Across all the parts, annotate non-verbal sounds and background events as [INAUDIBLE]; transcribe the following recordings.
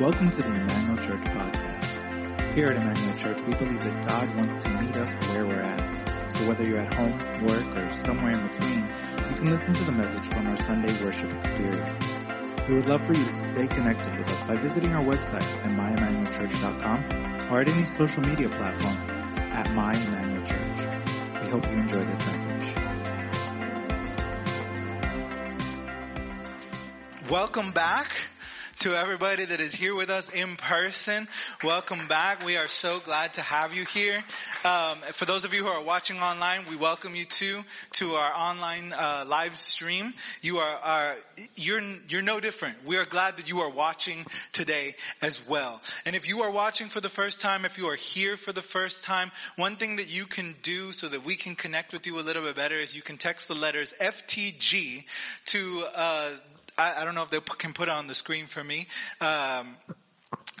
Welcome to the Emmanuel Church podcast. Here at Emmanuel Church, we believe that God wants to meet us where we're at. So whether you're at home, work, or somewhere in between, you can listen to the message from our Sunday worship experience. We would love for you to stay connected with us by visiting our website at myemmanuelchurch.com or at any social media platform at My Emmanuel Church. We hope you enjoy this message. Welcome back to everybody that is here with us in person. Welcome back. We are so glad to have you here. Um, for those of you who are watching online, we welcome you too to our online uh, live stream. You are, are you're you're no different. We are glad that you are watching today as well. And if you are watching for the first time, if you are here for the first time, one thing that you can do so that we can connect with you a little bit better is you can text the letters FTG to. Uh, I, I, don't know if they can put it on the screen for me. Um,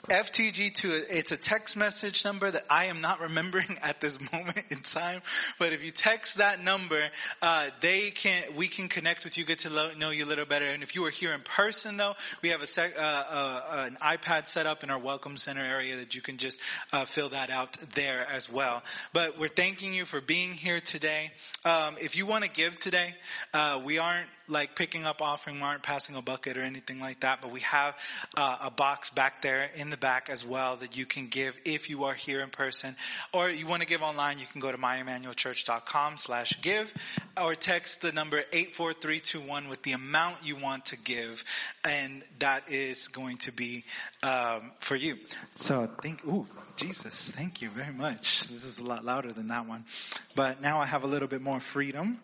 FTG to it's a text message number that I am not remembering [LAUGHS] at this moment in time. But if you text that number, uh, they can we can connect with you, get to lo- know you a little better. And if you are here in person, though, we have a sec, uh, uh, an iPad set up in our welcome center area that you can just uh, fill that out there as well. But we're thanking you for being here today. Um, if you want to give today, uh, we aren't like picking up offering, we aren't passing a bucket or anything like that, but we have uh, a box back there in the back as well that you can give if you are here in person. Or you want to give online, you can go to myemmanuelchurch.com slash give or text the number 84321 with the amount you want to give. And that is going to be um, for you. So think, ooh, Jesus, thank you very much. This is a lot louder than that one. But now I have a little bit more freedom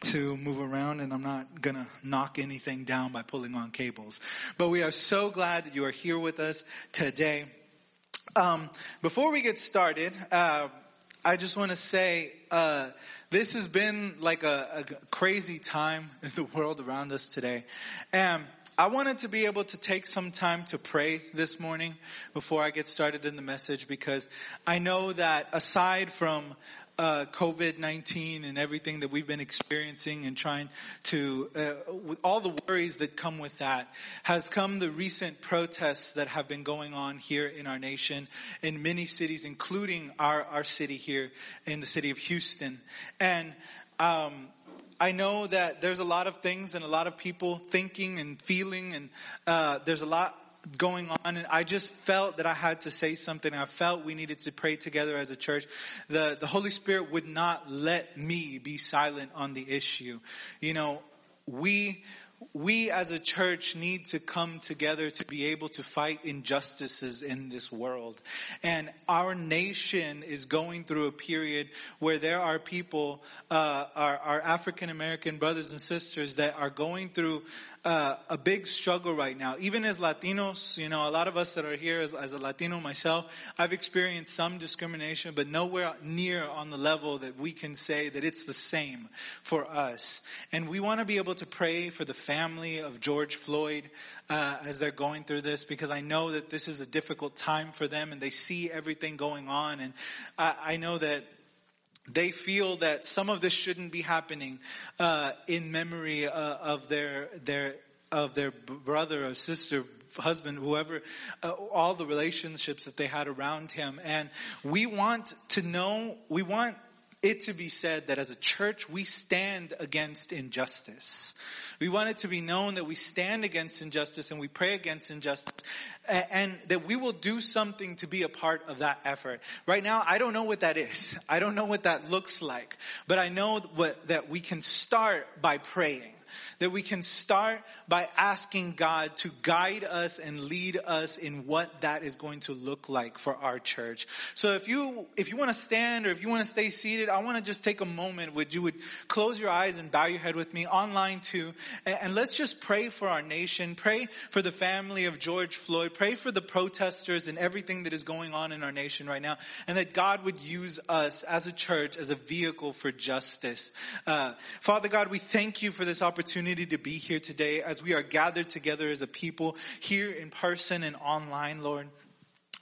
to move around and I'm not gonna knock anything down by pulling on cables. But we are so glad that you are here with us today. Um, before we get started, uh, I just want to say uh, this has been like a, a, crazy time in the world around us today, and I wanted to be able to take some time to pray this morning before I get started in the message because I know that aside from uh, COVID-19 and everything that we've been experiencing and trying to, uh, with all the worries that come with that, has come the recent protests that have been going on here in our nation, in many cities, including our, our city here in the city of Houston. And, um, I know that there's a lot of things and a lot of people thinking and feeling and, uh, there's a lot going on and I just felt that I had to say something. I felt we needed to pray together as a church. The, the Holy Spirit would not let me be silent on the issue. You know, we, we as a church need to come together to be able to fight injustices in this world. And our nation is going through a period where there are people, uh, our, our African American brothers and sisters that are going through uh, a big struggle right now. Even as Latinos, you know, a lot of us that are here as, as, a Latino myself, I've experienced some discrimination, but nowhere near on the level that we can say that it's the same for us. And we want to be able to pray for the family of George Floyd uh, as they're going through this because I know that this is a difficult time for them and they see everything going on. And I, I know that they feel that some of this shouldn't be happening uh, in memory uh, of their their of their brother or sister husband whoever uh, all the relationships that they had around him and we want to know we want it to be said that as a church we stand against injustice we want it to be known that we stand against injustice and we pray against injustice and that we will do something to be a part of that effort. Right now, I don't know what that is. I don't know what that looks like, but I know what, that we can start by praying that we can start by asking God to guide us and lead us in what that is going to look like for our church. So if you, if you want to stand or if you want to stay seated, I want to just take a moment would you would close your eyes and bow your head with me online too. And, and let's just pray for our nation. Pray for the family of George Floyd. Pray for the protesters and everything that is going on in our nation right now. And that God would use us as a church as a vehicle for justice. Uh, Father God, we thank you for this opportunity opportunity to be here today as we are gathered together as a people here in person and online, Lord.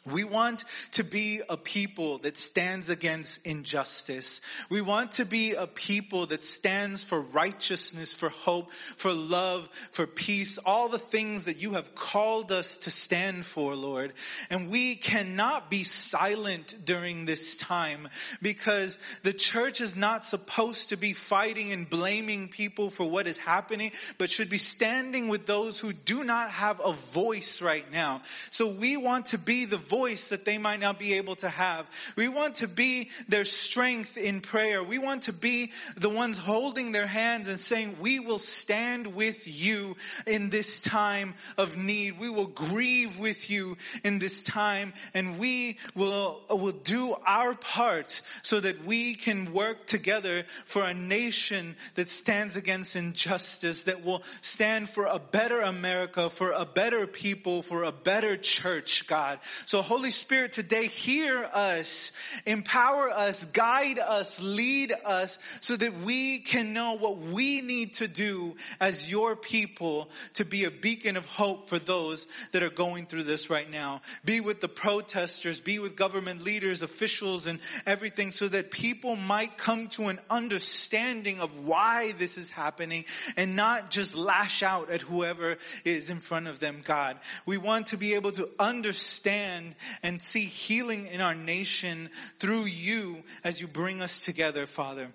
We want to be a people that stands against injustice. We want to be a people that stands for righteousness, for hope, for love, for peace, all the things that you have called us to stand for, Lord. And we cannot be silent during this time because the church is not supposed to be fighting and blaming people for what is happening, but should be standing with those who do not have a voice right now. So we want to be the voice that they might not be able to have. We want to be their strength in prayer. We want to be the ones holding their hands and saying, we will stand with you in this time of need. We will grieve with you in this time and we will, will do our part so that we can work together for a nation that stands against injustice, that will stand for a better America, for a better people, for a better church, God. So Holy Spirit, today hear us, empower us, guide us, lead us so that we can know what we need to do as your people to be a beacon of hope for those that are going through this right now. Be with the protesters, be with government leaders, officials and everything so that people might come to an understanding of why this is happening and not just lash out at whoever is in front of them, God. We want to be able to understand and see healing in our nation through you as you bring us together, Father.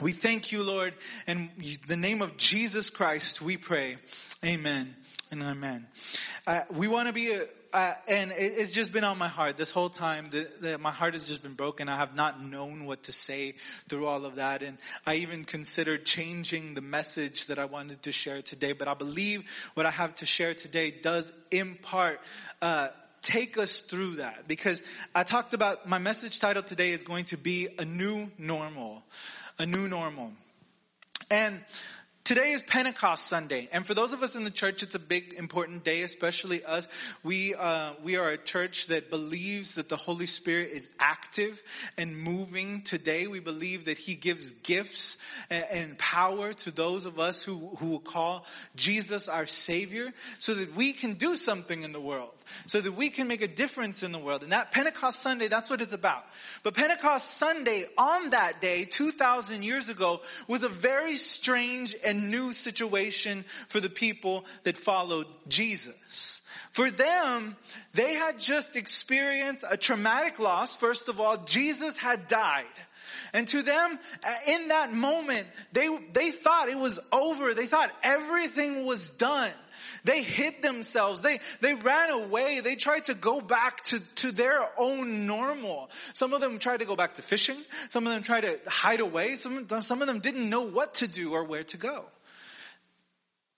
We thank you, Lord, in the name of Jesus Christ, we pray. Amen and amen. Uh, we want to be a, uh, and it, it's just been on my heart this whole time. that my heart has just been broken. I have not known what to say through all of that, and I even considered changing the message that I wanted to share today. But I believe what I have to share today does impart uh, take us through that because I talked about my message title today is going to be a new normal, a new normal. And Today is Pentecost Sunday, and for those of us in the church, it's a big, important day, especially us. We uh, we are a church that believes that the Holy Spirit is active and moving today. We believe that He gives gifts and, and power to those of us who who will call Jesus our Savior, so that we can do something in the world, so that we can make a difference in the world. And that Pentecost Sunday, that's what it's about. But Pentecost Sunday, on that day, two thousand years ago, was a very strange and new situation for the people that followed Jesus. For them, they had just experienced a traumatic loss. First of all, Jesus had died. And to them, uh, in that moment, they, they thought it was over. They thought everything was done. They hid themselves. They, they ran away. They tried to go back to, to their own normal. Some of them tried to go back to fishing. Some of them tried to hide away. Some, some of them didn't know what to do or where to go.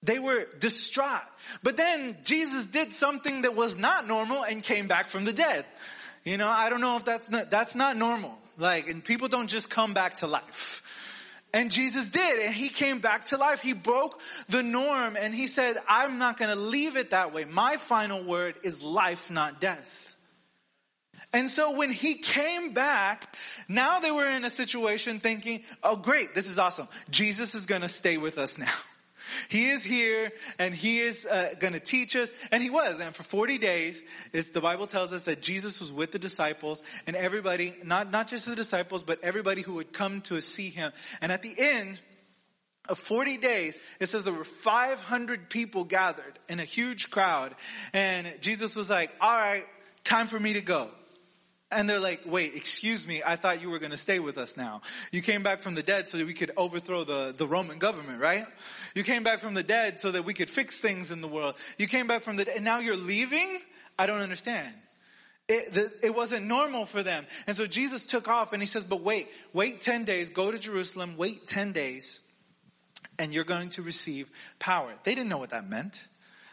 They were distraught. But then Jesus did something that was not normal and came back from the dead. You know, I don't know if that's not, that's not normal. Like, and people don't just come back to life. And Jesus did, and he came back to life. He broke the norm and he said, I'm not gonna leave it that way. My final word is life, not death. And so when he came back, now they were in a situation thinking, oh great, this is awesome. Jesus is gonna stay with us now. He is here and he is uh, going to teach us. And he was. And for 40 days, the Bible tells us that Jesus was with the disciples and everybody, not, not just the disciples, but everybody who would come to see him. And at the end, of 40 days, it says there were 500 people gathered in a huge crowd. And Jesus was like, all right, time for me to go. And they're like, wait, excuse me, I thought you were going to stay with us now. You came back from the dead so that we could overthrow the, the Roman government, right? You came back from the dead so that we could fix things in the world. You came back from the dead and now you're leaving? I don't understand. It, the, it wasn't normal for them. And so Jesus took off and he says, but wait, wait 10 days, go to Jerusalem, wait 10 days, and you're going to receive power. They didn't know what that meant.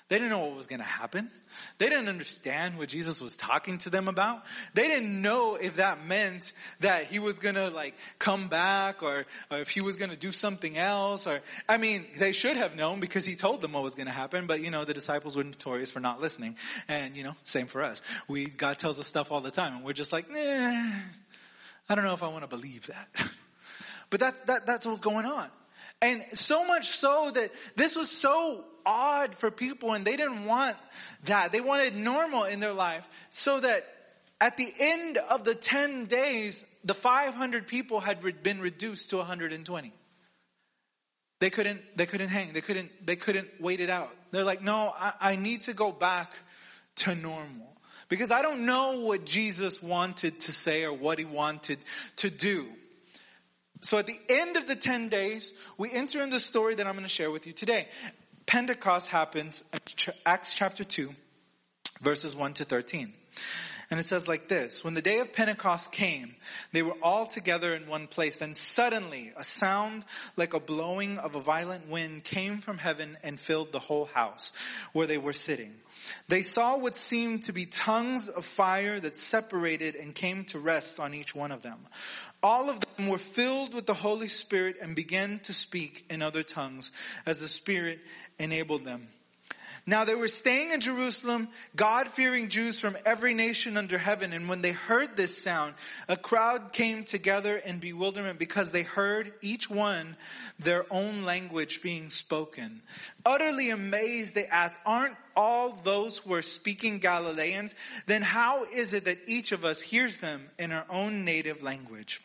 They didn't know what was going to happen. They didn't understand what Jesus was talking to them about. They didn't know if that meant that he was gonna like come back or, or if he was gonna do something else or, I mean, they should have known because he told them what was gonna happen, but you know, the disciples were notorious for not listening. And you know, same for us. We, God tells us stuff all the time and we're just like, I don't know if I want to believe that. [LAUGHS] but that, that, that's what's going on. And so much so that this was so odd for people and they didn't want that. They wanted normal in their life so that At the end of the 10 days, the 500 people had been reduced to 120. They couldn't, they couldn't hang. They couldn't, they couldn't wait it out. They're like, no, I, I need to go back to normal. Because I don't know what Jesus wanted to say or what he wanted to do. So at the end of the 10 days, we enter in the story that I'm going to share with you today. Pentecost happens Acts chapter 2, verses 1 to 13. And it says like this, when the day of Pentecost came, they were all together in one place. Then suddenly a sound like a blowing of a violent wind came from heaven and filled the whole house where they were sitting. They saw what seemed to be tongues of fire that separated and came to rest on each one of them. All of them were filled with the Holy Spirit and began to speak in other tongues as the Spirit enabled them. Now they were staying in Jerusalem, God-fearing Jews from every nation under heaven. And when they heard this sound, a crowd came together in bewilderment because they heard each one their own language being spoken. Utterly amazed, they asked, aren't all those who are speaking Galileans? Then how is it that each of us hears them in our own native language?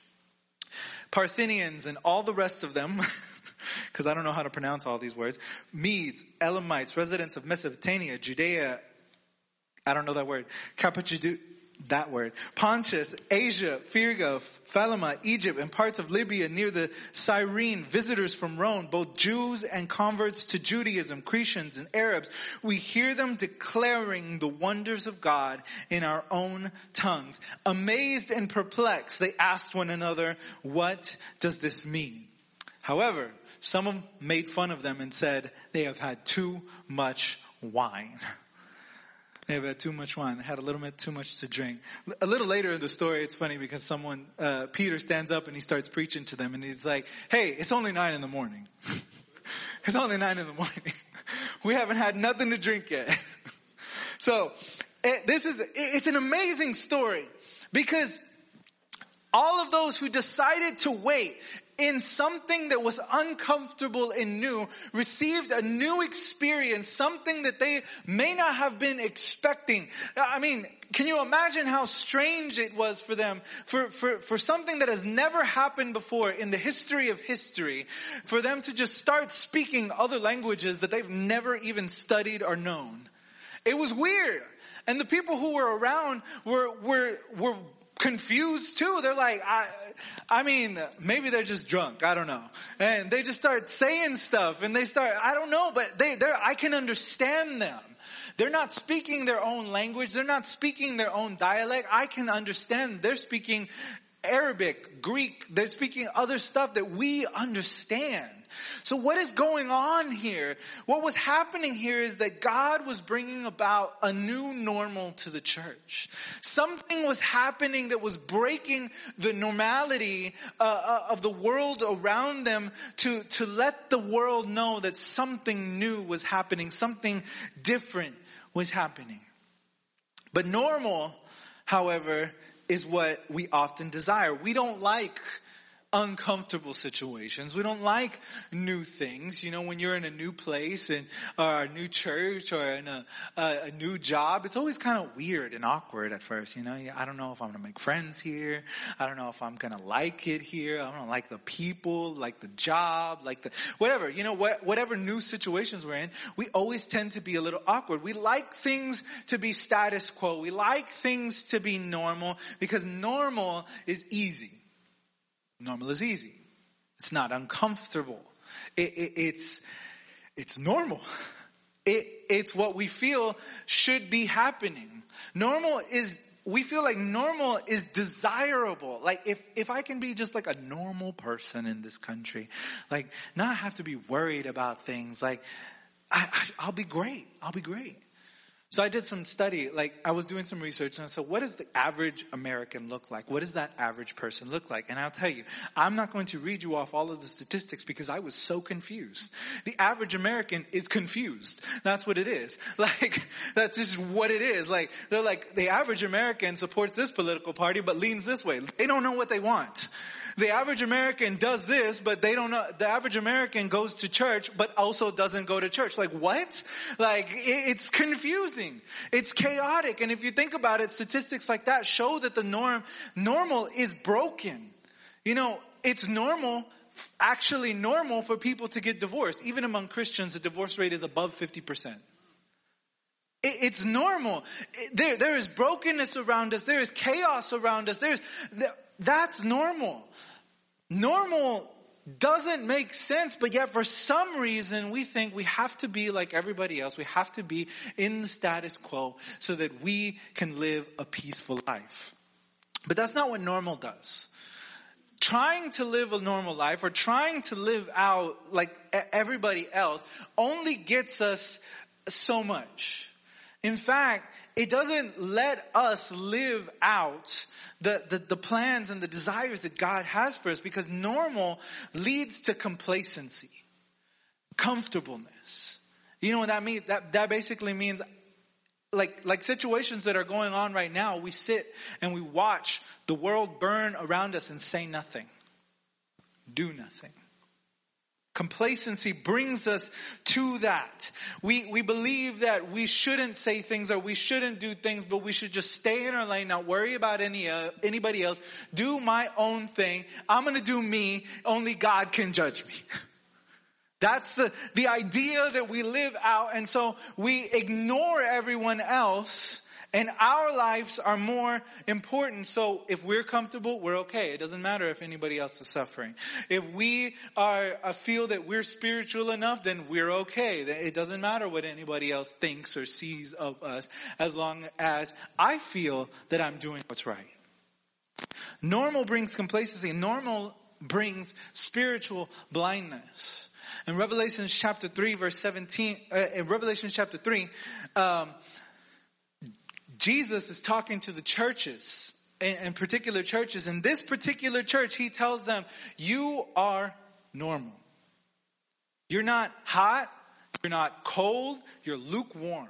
Parthians and all the rest of them [LAUGHS] because I don't know how to pronounce all these words. Medes, Elamites, residents of Mesopotamia, Judea, I don't know that word. Cappadocia, that word. Pontus, Asia, Phrygia, Philama, Egypt, and parts of Libya near the Cyrene, visitors from Rome, both Jews and converts to Judaism, Cretans and Arabs. We hear them declaring the wonders of God in our own tongues. Amazed and perplexed, they asked one another, what does this mean? However, some made fun of them and said they have had too much wine. [LAUGHS] they have had too much wine. They had a little bit too much to drink. A little later in the story, it's funny because someone, uh, Peter stands up and he starts preaching to them and he's like, hey, it's only nine in the morning. [LAUGHS] it's only nine in the morning. [LAUGHS] we haven't had nothing to drink yet. [LAUGHS] so, it, this is, it, it's an amazing story because all of those who decided to wait in something that was uncomfortable and new, received a new experience, something that they may not have been expecting. I mean, can you imagine how strange it was for them, for, for, for something that has never happened before in the history of history, for them to just start speaking other languages that they've never even studied or known? It was weird. And the people who were around were, were, were confused too. They're like, I, I mean, maybe they're just drunk. I don't know. And they just start saying stuff and they start, I don't know, but they, they're, I can understand them. They're not speaking their own language. They're not speaking their own dialect. I can understand. They're speaking Arabic, Greek. They're speaking other stuff that we understand. So what is going on here? What was happening here is that God was bringing about a new normal to the church. Something was happening that was breaking the normality uh, uh, of the world around them to, to let the world know that something new was happening, something different was happening. But normal, however, is what we often desire. We don't like uncomfortable situations. We don't like new things. You know, when you're in a new place and or a new church or in a, a, a new job, it's always kind of weird and awkward at first. You know, I don't know if I'm going to make friends here. I don't know if I'm going to like it here. I don't like the people, like the job, like the whatever. You know, what, whatever new situations we're in, we always tend to be a little awkward. We like things to be status quo. We like things to be normal because normal is easy. Normal is easy. It's not uncomfortable. It, it, it's, it's normal. It, it's what we feel should be happening. Normal is, we feel like normal is desirable. Like if, if I can be just like a normal person in this country, like not have to be worried about things, like I, I, I'll be great. I'll be great. So I did some study, like I was doing some research and I said, what does the average American look like? What does that average person look like? And I'll tell you, I'm not going to read you off all of the statistics because I was so confused. The average American is confused. That's what it is. [LAUGHS] Like, that's just what it is. Like, they're like, the average American supports this political party but leans this way. They don't know what they want. The average American does this, but they don't know, the average American goes to church, but also doesn't go to church. Like what? Like it's confusing. It's chaotic. And if you think about it, statistics like that show that the norm, normal is broken. You know, it's normal actually normal for people to get divorced. Even among Christians, the divorce rate is above 50%. It's normal. There, there is brokenness around us. There is chaos around us. There's, that's normal. Normal doesn't make sense, but yet for some reason we think we have to be like everybody else. We have to be in the status quo so that we can live a peaceful life. But that's not what normal does trying to live a normal life or trying to live out like everybody else only gets us so much. In fact, it doesn't let us live out the, the, the, plans and the desires that God has for us because normal leads to complacency, comfortableness. You know what that means? That, that basically means like, like situations that are going on right now, we sit and we watch the world burn around us and say nothing. Do nothing. Complacency brings us to that. We, we believe that we shouldn't say things or we shouldn't do things, but we should just stay in our lane, not worry about any, uh, anybody else, do my own thing. I'm gonna do me. Only God can judge me. [LAUGHS] That's the, the idea that we live out. And so we ignore everyone else and our lives are more important. So if we're comfortable, we're okay. It doesn't matter if anybody else is suffering. If we are, uh, feel that we're spiritual enough, then we're okay. It doesn't matter what anybody else thinks or sees of us as long as I feel that I'm doing what's right. Normal brings complacency. Normal brings spiritual blindness. In Revelation chapter 3 verse 17, uh, in Revelation chapter 3, um, Jesus is talking to the churches, and particular churches. In this particular church, he tells them, you are normal. You're not hot, you're not cold, you're lukewarm.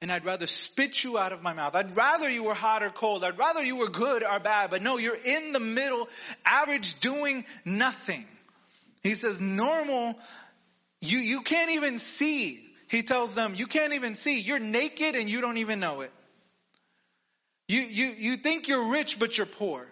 And I'd rather spit you out of my mouth. I'd rather you were hot or cold. I'd rather you were good or bad. But no, you're in the middle, average, doing nothing. He says, normal, you, you can't even see. He tells them, you can't even see. You're naked and you don't even know it. You, you, you think you're rich, but you're poor.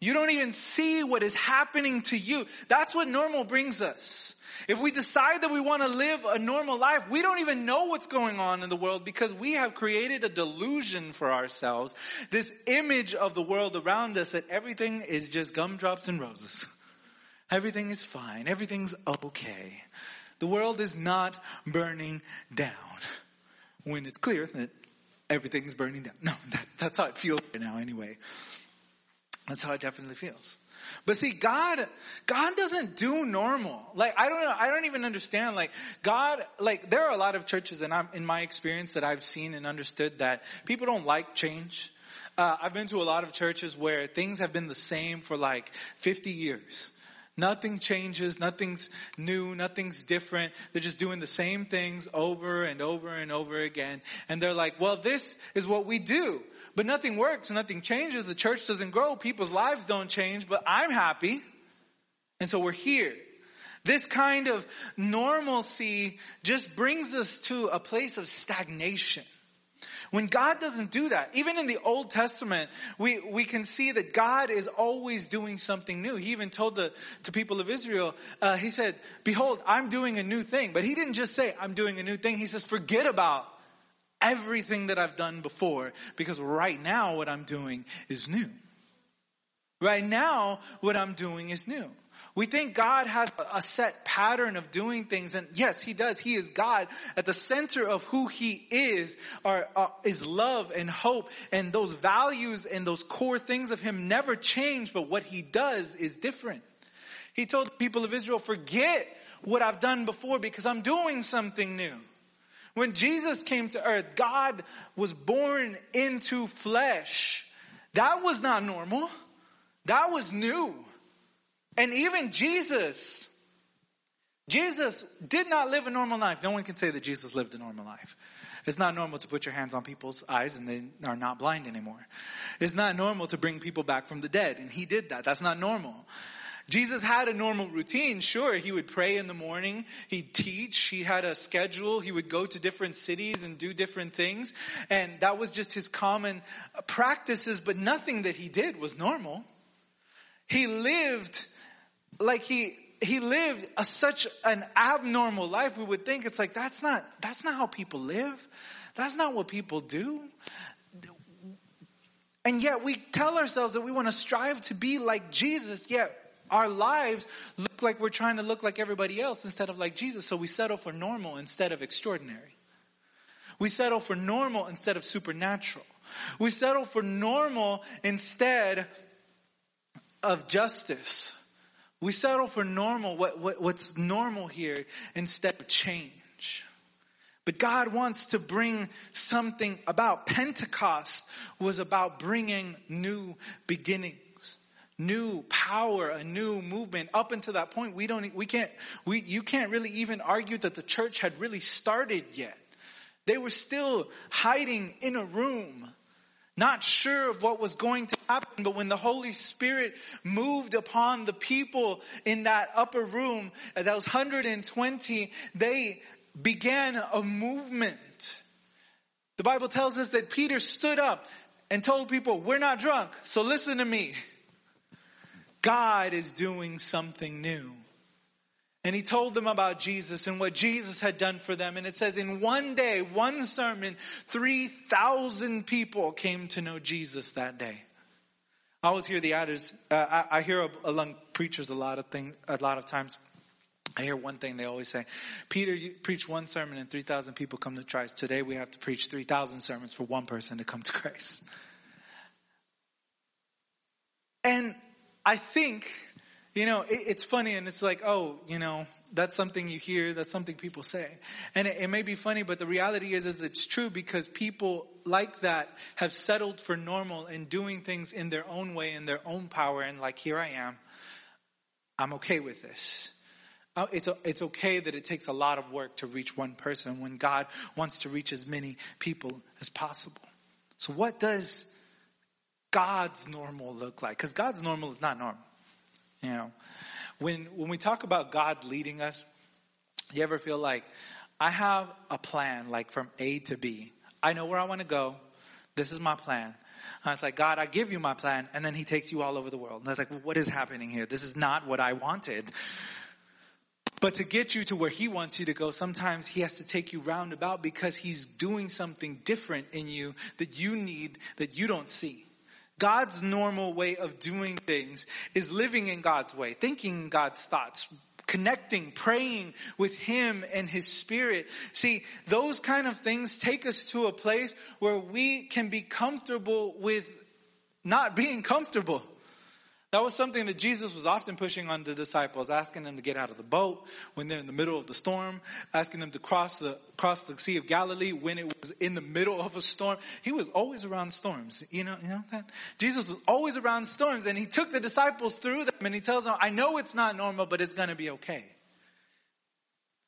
You don't even see what is happening to you. That's what normal brings us. If we decide that we want to live a normal life, we don't even know what's going on in the world because we have created a delusion for ourselves. This image of the world around us that everything is just gumdrops and roses. Everything is fine. Everything's okay. The world is not burning down when it's clear that everything's burning down. [LAUGHS] No, that, that's how it feels right now anyway. That's how it definitely feels. But see, God, God doesn't do normal. Like, I don't know, I don't even understand. Like, God, like, there are a lot of churches and I'm, in my experience that I've seen and understood that people don't like change. Uh, I've been to a lot of churches where things have been the same for like 50 years. Nothing changes, nothing's new, nothing's different. They're just doing the same things over and over and over again. And they're like, well, this is what we do. But nothing works, nothing changes, the church doesn't grow, people's lives don't change, but I'm happy. And so we're here. This kind of normalcy just brings us to a place of stagnation. When God doesn't do that, even in the Old Testament, we, we can see that God is always doing something new. He even told the to people of Israel, uh, he said, behold, I'm doing a new thing. But he didn't just say, I'm doing a new thing. He says, forget about everything that I've done before because right now what I'm doing is new. Right now what I'm doing is new. We think God has a set pattern of doing things, and yes, He does. He is God. At the center of who He is are, is love and hope, and those values and those core things of Him never change, but what He does is different. He told the people of Israel, forget what I've done before because I'm doing something new. When Jesus came to earth, God was born into flesh. That was not normal. That was new. And even Jesus, Jesus did not live a normal life. No one can say that Jesus lived a normal life. It's not normal to put your hands on people's eyes and they are not blind anymore. It's not normal to bring people back from the dead, and he did that. That's not normal. Jesus had a normal routine. Sure, he would pray in the morning. He'd teach. He had a schedule. He would go to different cities and do different things. And that was just his common practices, but nothing that he did was normal. He lived like he, he lived a, such an abnormal life. We would think it's like, that's not, that's not how people live. That's not what people do. And yet we tell ourselves that we want to strive to be like Jesus, yet our lives look like we're trying to look like everybody else instead of like Jesus. So we settle for normal instead of extraordinary. We settle for normal instead of supernatural. We settle for normal instead of justice. We settle for normal, what, what, what's normal here instead of change. But God wants to bring something about. Pentecost was about bringing new beginnings new power, a new movement. Up until that point, we don't, we can't, we, you can't really even argue that the church had really started yet. They were still hiding in a room, not sure of what was going to happen. But when the Holy Spirit moved upon the people in that upper room, that was 120, they began a movement. The Bible tells us that Peter stood up and told people, we're not drunk, so listen to me. God is doing something new. And he told them about Jesus and what Jesus had done for them. And it says in one day, one sermon, 3,000 people came to know Jesus that day. I always hear the others, uh, I, I, hear among preachers a lot of things, a lot of times. I hear one thing they always say, Peter, you preach one sermon and 3,000 people come to Christ. Today we have to preach 3,000 sermons for one person to come to Christ. And I think, you know, it, it's funny and it's like, oh, you know, that's something you hear, that's something people say. And it, it may be funny, but the reality is, is it's true because people like that have settled for normal and doing things in their own way, in their own power, and like, here I am. I'm okay with this. Uh, it's, it's okay that it takes a lot of work to reach one person when God wants to reach as many people as possible. So what does God's normal look like? Because God's normal is not normal. You know, when, when we talk about God leading us, you ever feel like, I have a plan, like from A to B. I know where I want to go. This is my plan. And it's like, God, I give you my plan. And then he takes you all over the world. And it's like, well, what is happening here? This is not what I wanted. But to get you to where he wants you to go, sometimes he has to take you roundabout because he's doing something different in you that you need, that you don't see. God's normal way of doing things is living in God's way, thinking God's thoughts, connecting, praying with Him and His Spirit. See, those kind of things take us to a place where we can be comfortable with not being comfortable. That was something that Jesus was often pushing on the disciples, asking them to get out of the boat when they're in the middle of the storm, asking them to cross the, cross the Sea of Galilee when it was in the middle of a storm. He was always around storms. You know, you know that? Jesus was always around storms and he took the disciples through them and he tells them, I know it's not normal, but it's gonna be okay.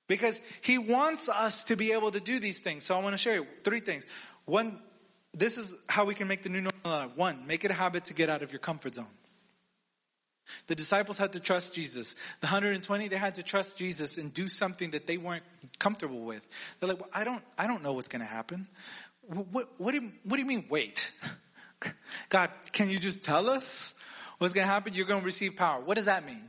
Because he wants us to be able to do these things. So I want to share you three things. One, this is how we can make the new normal. One, make it a habit to get out of your comfort zone. The disciples had to trust Jesus. The 120, they had to trust Jesus and do something that they weren't comfortable with. They're like, well, I don't, I don't know what's going to happen. What, what, do you, what do you mean, wait? [LAUGHS] God, can you just tell us what's going to happen? You're going to receive power. What does that mean?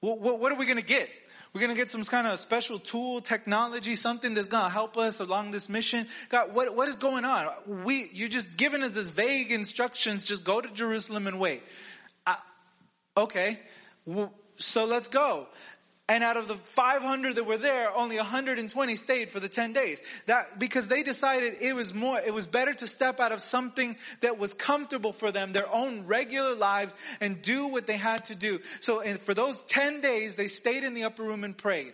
What, what, what are we going to get? We're going to get some kind of special tool, technology, something that's going to help us along this mission. God, what, what is going on? We, you're just giving us this vague instructions. Just go to Jerusalem and wait. Okay, so let's go. And out of the 500 that were there, only 120 stayed for the 10 days. That, because they decided it was more, it was better to step out of something that was comfortable for them, their own regular lives, and do what they had to do. So for those 10 days, they stayed in the upper room and prayed.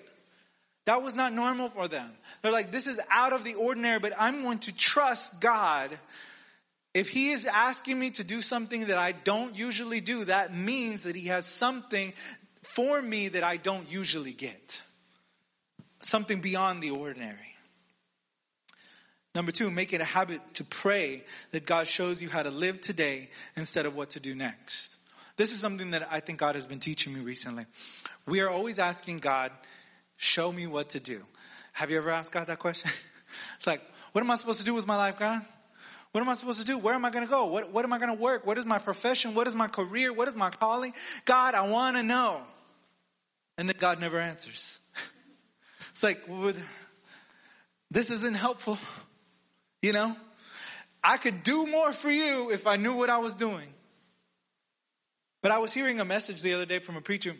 That was not normal for them. They're like, this is out of the ordinary, but I'm going to trust God if he is asking me to do something that I don't usually do, that means that he has something for me that I don't usually get. something beyond the ordinary. Number two, make it a habit to pray that God shows you how to live today instead of what to do next. This is something that I think God has been teaching me recently. We are always asking God, show me what to do. Have you ever asked God that question? [LAUGHS] it's like, what am I supposed to do with my life, God? What am I supposed to do? Where am I going to go? What, what am I going to work? What is my profession? What is my career? What is my calling? God, I want to know. And then God never answers. [LAUGHS] it's like, this isn't helpful. [LAUGHS] You know, I could do more for you if I knew what I was doing. But I was hearing a message the other day from a preacher,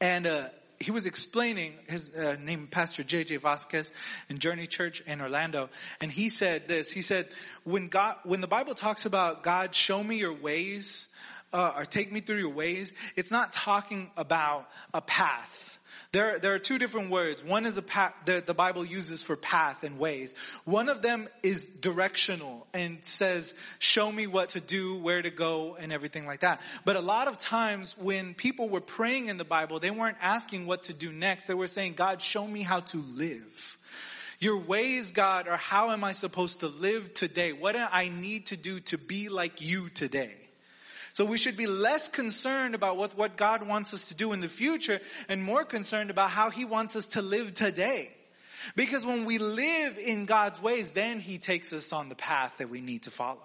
and uh, he was explaining his uh, name, Pastor J.J. Vasquez in Journey Church in Orlando, and he said this. He said, "When God, when the Bible talks about God, show me your ways." Uh, or take me through your ways. It's not talking about a path there, there are two different words. One is a path that the Bible uses for path and ways. One of them is directional and says, show me what to do, where to go, and everything like that. But a lot of times when people were praying in the Bible, they weren't asking what to do next. They were saying, God, show me how to live. Your ways, God, are how am I supposed to live today? What do I need to do to be like you today? So we should be less concerned about what, what God wants us to do in the future and more concerned about how He wants us to live today. Because when we live in God's ways, then He takes us on the path that we need to follow.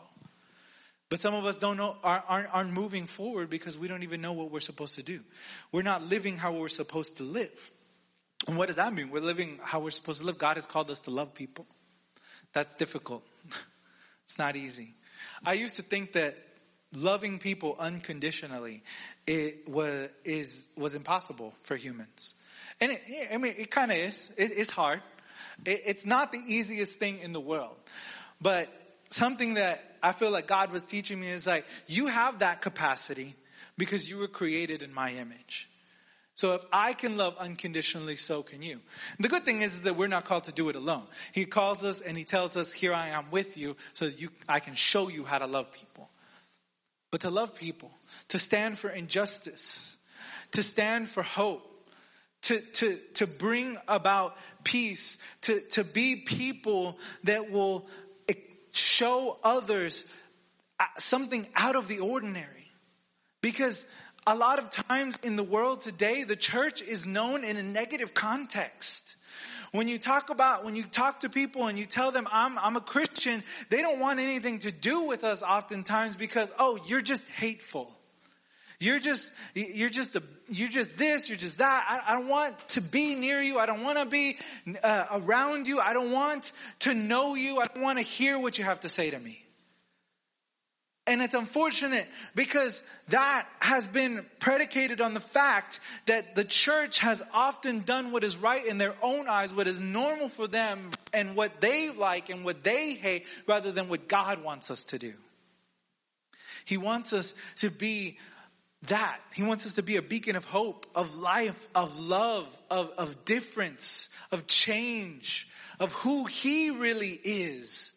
But some of us don't know, aren't, aren't moving forward because we don't even know what we're supposed to do. We're not living how we're supposed to live. And what does that mean? We're living how we're supposed to live. God has called us to love people. That's difficult. [LAUGHS] it's not easy. I used to think that loving people unconditionally it was is was impossible for humans. And it, i mean it kind of is. It, it's hard. It, it's not the easiest thing in the world. But something that i feel like god was teaching me is like you have that capacity because you were created in my image. So if I can love unconditionally, so can you. The good thing is that we're not called to do it alone. He calls us and he tells us, here I am with you so that you, I can show you how to love people but to love people, to stand for injustice, to stand for hope, to, to, to bring about peace, to, to be people that will show others uh, something out of the ordinary. Because a lot of times in the world today, the church is known in a negative context. When you talk about, when you talk to people and you tell them, I'm, I'm a Christian, they don't want anything to do with us oftentimes because, oh, you're just hateful. You're just, you're just a, you're just this, you're just that. I, I don't want to be near you. I don't want to be uh, around you. I don't want to know you. I don't want to hear what you have to say to me. And it's unfortunate because that has been predicated on the fact that the church has often done what is right in their own eyes, what is normal for them, and what they like and what they hate, rather than what God wants us to do. He wants us to be that. He wants us to be a beacon of hope, of life, of love, of, of difference, of change, of who He really is.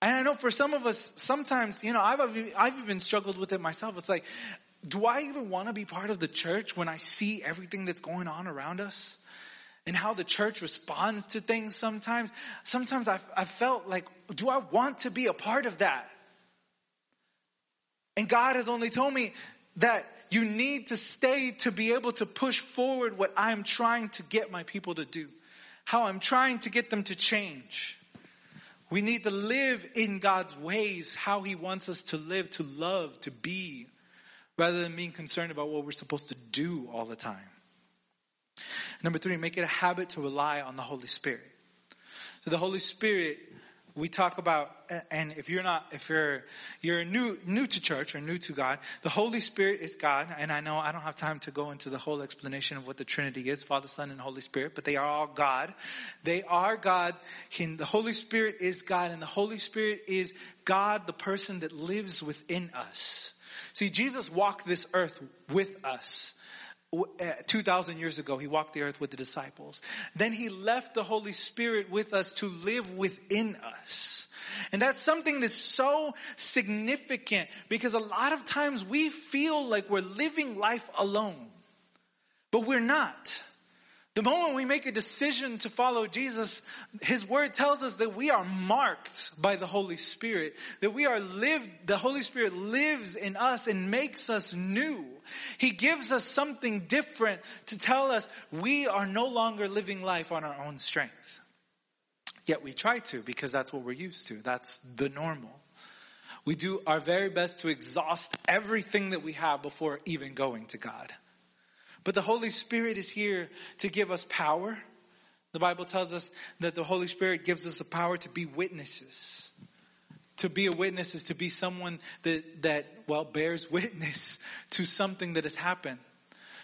And I know for some of us, sometimes, you know, I've, I've even struggled with it myself. It's like, do I even want to be part of the church when I see everything that's going on around us? And how the church responds to things sometimes. Sometimes I, I felt like, do I want to be a part of that? And God has only told me that you need to stay to be able to push forward what I'm trying to get my people to do. How I'm trying to get them to change. We need to live in God's ways, how He wants us to live, to love, to be, rather than being concerned about what we're supposed to do all the time. Number three, make it a habit to rely on the Holy Spirit. So the Holy Spirit we talk about, and if you're not, if you're, you're new, new to church or new to God, the Holy Spirit is God. And I know I don't have time to go into the whole explanation of what the Trinity is, Father, Son, and Holy Spirit, but they are all God. They are God. the Holy Spirit is God, and the Holy Spirit is God, the person that lives within us. See, Jesus walked this earth with us. Uh, 2,000 years ago, he walked the earth with the disciples. Then he left the Holy Spirit with us to live within us. And that's something that's so significant because a lot of times we feel like we're living life alone, but we're not. The moment we make a decision to follow Jesus, His Word tells us that we are marked by the Holy Spirit, that we are lived, the Holy Spirit lives in us and makes us new. He gives us something different to tell us we are no longer living life on our own strength. Yet we try to because that's what we're used to. That's the normal. We do our very best to exhaust everything that we have before even going to God. But the Holy Spirit is here to give us power. The Bible tells us that the Holy Spirit gives us the power to be witnesses. To be a witness is to be someone that, that, well, bears [LAUGHS] witness to something that has happened.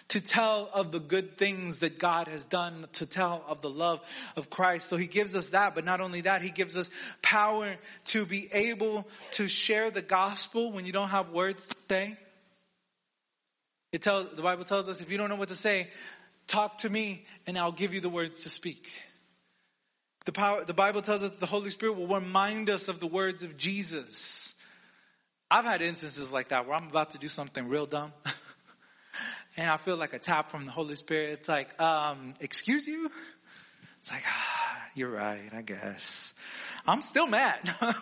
To tell of the good things that God has done, to tell of the love of Christ. So He gives us that, but not only that, He gives us power to be able to share the gospel when you don't have words to say. It tells, the Bible tells us if you don't know what to say, talk to me and I'll give you the words to speak. The power, the Bible tells us the Holy Spirit will remind us of the words of Jesus. I've had instances like that where I'm about to do something real dumb. [LAUGHS] and I feel like a tap from the Holy Spirit. It's like, um, excuse you? It's like, ah, you're right, I guess. I'm still mad. [LAUGHS]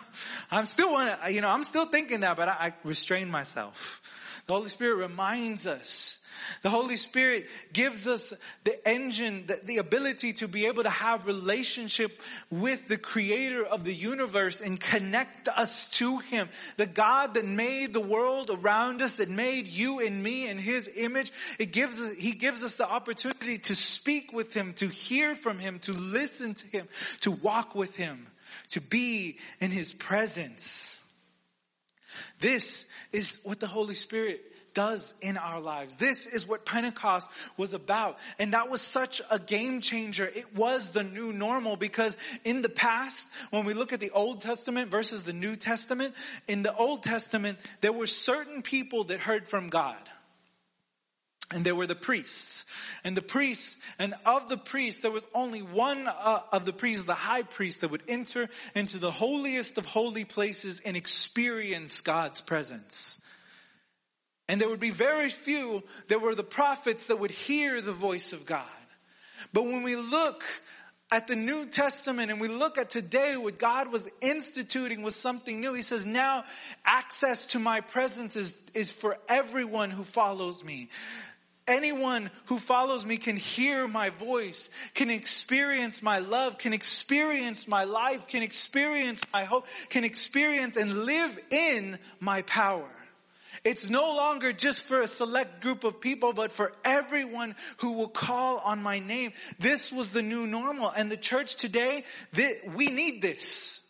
I'm still want to, you know, I'm still thinking that, but I, I restrain myself. The Holy Spirit reminds us. The Holy Spirit gives us the engine, the, the, ability to be able to have relationship with the creator of the universe and connect us to Him. The God that made the world around us, that made you and me in His image. It gives us, He gives us the opportunity to speak with Him, to hear from Him, to listen to Him, to walk with Him, to be in His presence. This is what the Holy Spirit does in our lives. This is what Pentecost was about. And that was such a game changer. It was the new normal because in the past, when we look at the Old Testament versus the New Testament, in the Old Testament, there were certain people that heard from God. And there were the priests. And the priests, and of the priests, there was only one uh, of the priests, the high priest, that would enter into the holiest of holy places and experience God's presence. And there would be very few that were the prophets that would hear the voice of God. But when we look at the New Testament and we look at today what God was instituting was something new. He says now access to my presence is, is for everyone who follows me. Anyone who follows me can hear my voice, can experience my love, can experience my life, can experience my hope, can experience and live in my power. It's no longer just for a select group of people, but for everyone who will call on my name. This was the new normal. And the church today—that we need this.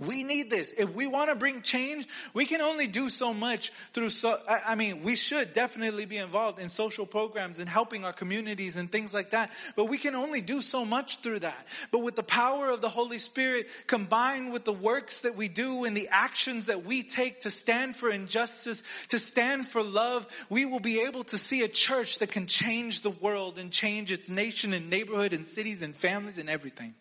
We need this. If we want to bring change, we can only do so much through so, I mean, we should definitely be involved in social programs and helping our communities and things like that. But we can only do so much through that. But with the power of the Holy Spirit combined with the works that we do and the actions that we take to stand for injustice, to stand for love, we will be able to see a church that can change the world and change its nation and neighborhood and cities and families and everything.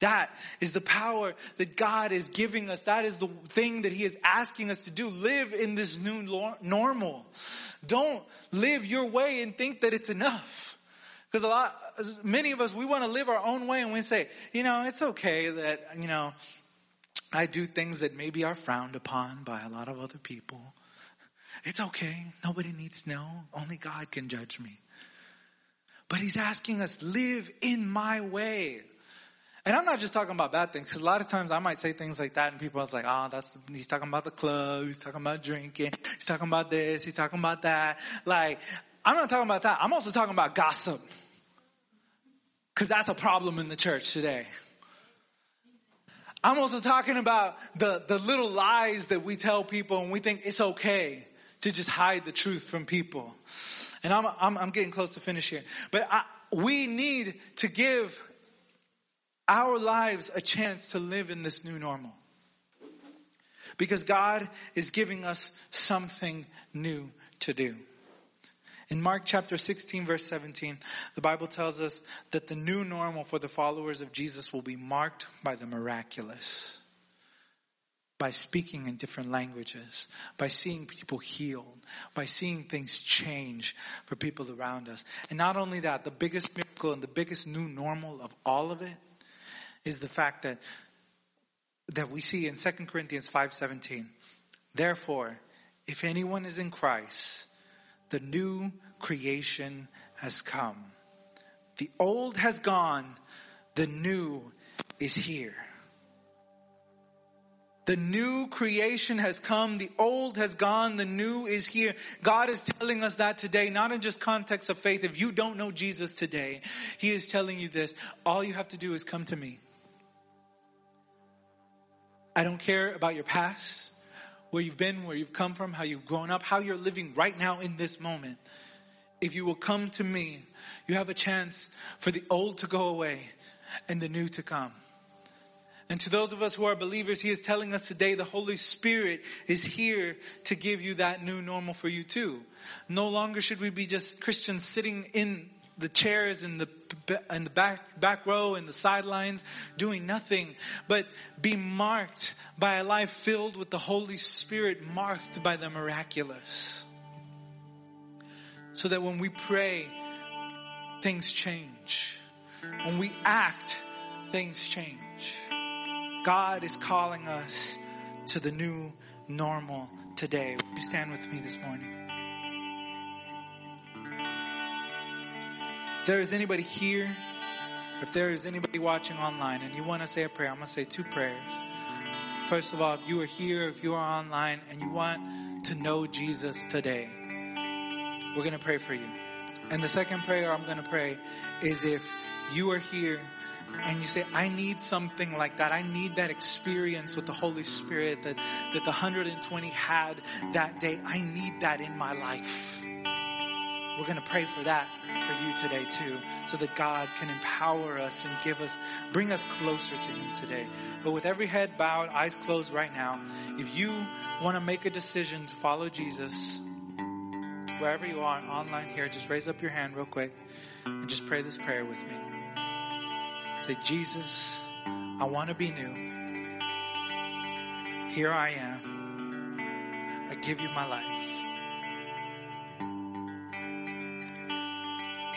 That is the power that God is giving us. That is the thing that He is asking us to do. Live in this new normal. Don't live your way and think that it's enough. Because a lot, many of us, we want to live our own way and we say, you know, it's okay that, you know, I do things that maybe are frowned upon by a lot of other people. It's okay. Nobody needs to know. Only God can judge me. But He's asking us, live in my way. And I'm not just talking about bad things, because a lot of times I might say things like that and people are like, oh, that's, he's talking about the club, he's talking about drinking, he's talking about this, he's talking about that. Like, I'm not talking about that. I'm also talking about gossip. Cause that's a problem in the church today. I'm also talking about the, the little lies that we tell people and we think it's okay to just hide the truth from people. And I'm, I'm, I'm getting close to finish here. But I, we need to give our lives a chance to live in this new normal. Because God is giving us something new to do. In Mark chapter 16 verse 17, the Bible tells us that the new normal for the followers of Jesus will be marked by the miraculous. by speaking in different languages, by seeing people healed, by seeing things change for people around us. And not only that, the biggest miracle and the biggest new normal of all of it is the fact that that we see in 2 Corinthians 5:17. Therefore, if anyone is in Christ, the new creation has come. The old has gone, the new is here. The new creation has come. The old has gone. The new is here. God is telling us that today, not in just context of faith. If you don't know Jesus today, He is telling you this. All you have to do is come to me. I don't care about your past, where you've been, where you've come from, how you've grown up, how you're living right now in this moment. If you will come to me, you have a chance for the old to go away and the new to come. And to those of us who are believers, He is telling us today the Holy Spirit is here to give you that new normal for you too. No longer should we be just Christians sitting in the chairs in the in the back back row and the sidelines doing nothing but be marked by a life filled with the Holy Spirit marked by the miraculous so that when we pray things change when we act things change God is calling us to the new normal today. You stand with me this morning? If there is anybody here, if there is anybody watching online and you want to say a prayer, I'm going to say two prayers. First of all, if you are here, if you are online and you want to know Jesus today, we're going to pray for you. And the second prayer I'm going to pray is if you are here and you say, I need something like that. I need that experience with the Holy Spirit that, that the 120 had that day. I need that in my life. We're going to pray for that for you today too, so that God can empower us and give us, bring us closer to Him today. But with every head bowed, eyes closed right now, if you want to make a decision to follow Jesus, wherever you are, online here, just raise up your hand real quick and just pray this prayer with me. Say, Jesus, I want to be new. Here I am. I give you my life.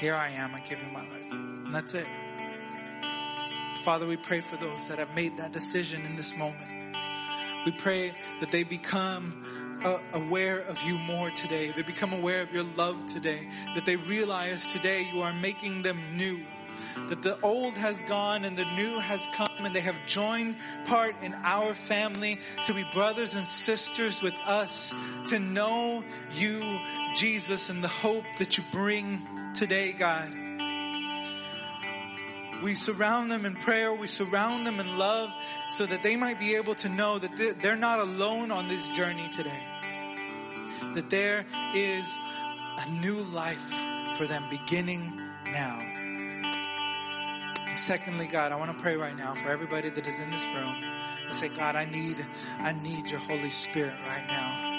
Here I am. I give you my life. And that's it. Father, we pray for those that have made that decision in this moment. We pray that they become uh, aware of you more today. They become aware of your love today. That they realize today you are making them new that the old has gone and the new has come and they have joined part in our family to be brothers and sisters with us, to know you, Jesus, and the hope that you bring today, God. We surround them in prayer. We surround them in love so that they might be able to know that they're not alone on this journey today. That there is a new life for them beginning now. And secondly, God, I want to pray right now for everybody that is in this room and say, God, I need, I need your Holy Spirit right now.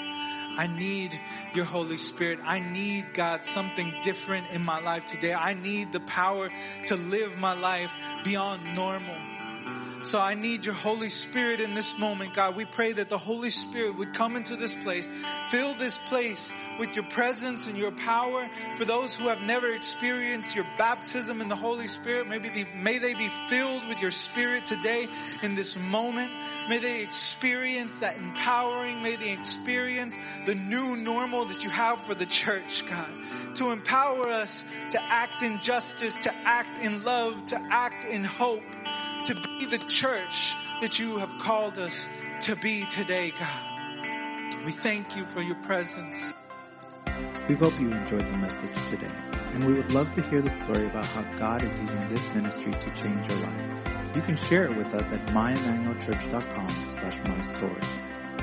I need your Holy Spirit. I need, God, something different in my life today. I need the power to live my life beyond normal. So I need your Holy Spirit in this moment, God. We pray that the Holy Spirit would come into this place, fill this place with your presence and your power. For those who have never experienced your baptism in the Holy Spirit, maybe they, may they be filled with your Spirit today in this moment. May they experience that empowering. May they experience the new normal that you have for the church, God. To empower us to act in justice, to act in love, to act in hope to be the church that you have called us to be today, God. We thank you for your presence. We hope you enjoyed the message today, and we would love to hear the story about how God is using this ministry to change your life. You can share it with us at myemmanuelchurch.com slash mystory.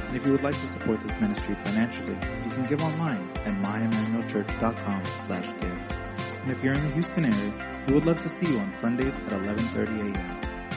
And if you would like to support this ministry financially, you can give online at myemmanuelchurch.com slash give. And if you're in the Houston area, we would love to see you on Sundays at 11.30 a.m.